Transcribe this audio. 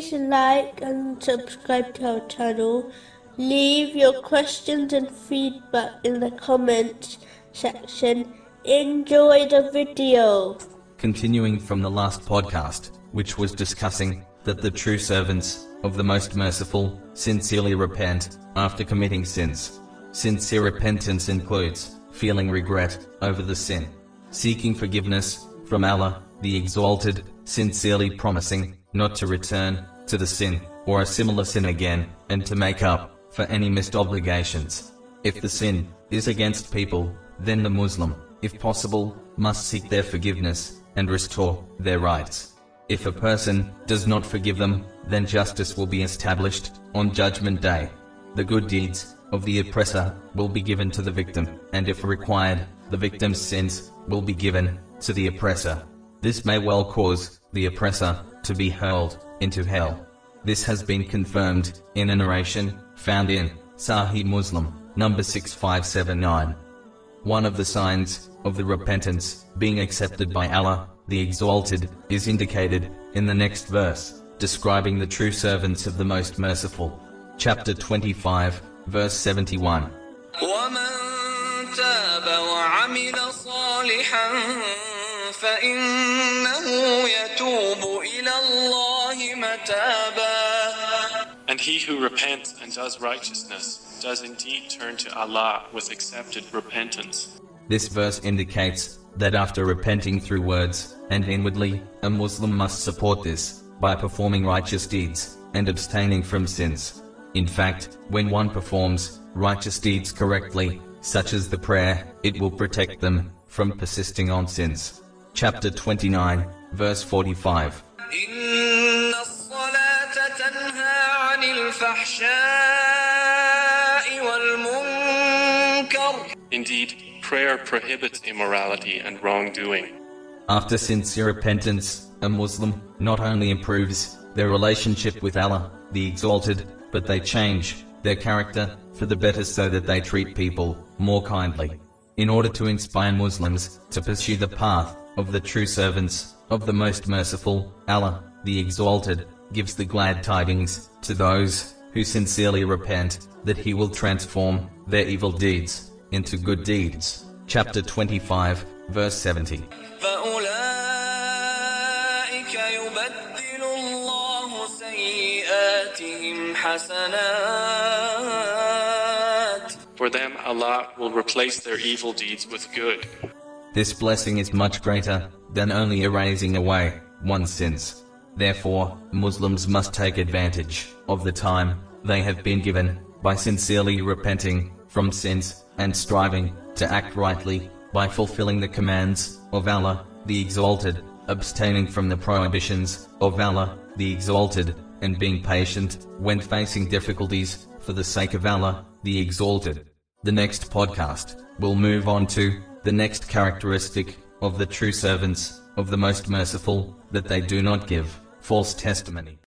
Please like and subscribe to our channel. Leave your questions and feedback in the comments section. Enjoy the video. Continuing from the last podcast, which was discussing that the true servants of the Most Merciful sincerely repent after committing sins. Sincere repentance includes feeling regret over the sin, seeking forgiveness from Allah, the Exalted, sincerely promising not to return to the sin or a similar sin again, and to make up for any missed obligations. If the sin is against people, then the Muslim, if possible, must seek their forgiveness and restore their rights. If a person does not forgive them, then justice will be established on Judgment Day. The good deeds of the oppressor will be given to the victim, and if required, the victim's sins will be given to the oppressor. This may well cause the oppressor to be hurled into hell. This has been confirmed in a narration found in Sahih Muslim, number 6579. One of the signs of the repentance being accepted by Allah, the Exalted, is indicated in the next verse, describing the true servants of the Most Merciful. Chapter 25, verse 71. ومن تاب وعمل صالحا فإنه يتوب إلى الله متابا and he who repents and does righteousness does indeed turn to Allah with accepted repentance. This verse indicates that after repenting through words and inwardly, a Muslim must support this by performing righteous deeds and abstaining from sins. In fact, when one performs righteous deeds correctly, such as the prayer, it will protect them from persisting on sins. Chapter 29, verse 45. Indeed, prayer prohibits immorality and wrongdoing. After sincere repentance, a Muslim not only improves their relationship with Allah, the Exalted, but they change their character for the better so that they treat people more kindly. In order to inspire Muslims to pursue the path of the true servants of the Most Merciful, Allah, the Exalted, gives the glad tidings to those who sincerely repent that he will transform their evil deeds into good deeds. Chapter 25, verse 70. For them, Allah will replace their evil deeds with good. This blessing is much greater than only erasing away one's sins. Therefore, Muslims must take advantage of the time they have been given by sincerely repenting from sins and striving to act rightly by fulfilling the commands of Allah, the Exalted, abstaining from the prohibitions of Allah, the Exalted, and being patient when facing difficulties for the sake of Allah, the Exalted. The next podcast will move on to the next characteristic of the true servants of the Most Merciful, that they do not give false testimony.